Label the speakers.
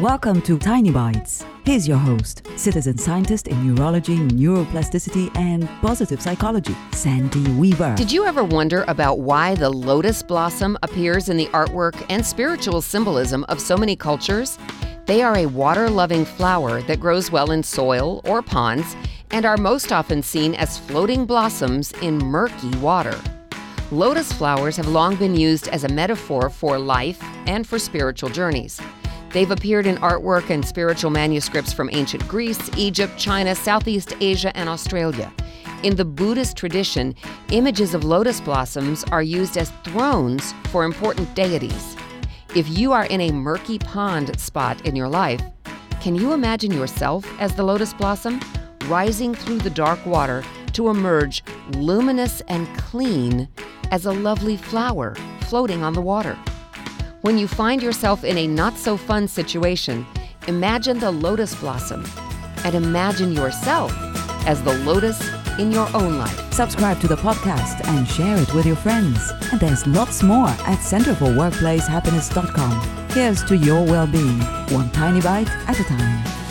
Speaker 1: Welcome to Tiny Bites. Here's your host, citizen scientist in neurology, neuroplasticity, and positive psychology, Sandy Weaver.
Speaker 2: Did you ever wonder about why the lotus blossom appears in the artwork and spiritual symbolism of so many cultures? They are a water loving flower that grows well in soil or ponds and are most often seen as floating blossoms in murky water. Lotus flowers have long been used as a metaphor for life and for spiritual journeys. They've appeared in artwork and spiritual manuscripts from ancient Greece, Egypt, China, Southeast Asia, and Australia. In the Buddhist tradition, images of lotus blossoms are used as thrones for important deities. If you are in a murky pond spot in your life, can you imagine yourself as the lotus blossom, rising through the dark water to emerge luminous and clean as a lovely flower floating on the water. When you find yourself in a not so fun situation, imagine the lotus blossom and imagine yourself as the lotus in your own life.
Speaker 1: Subscribe to the podcast and share it with your friends. And there's lots more at centerforworkplacehappiness.com. Here's to your well being, one tiny bite at a time.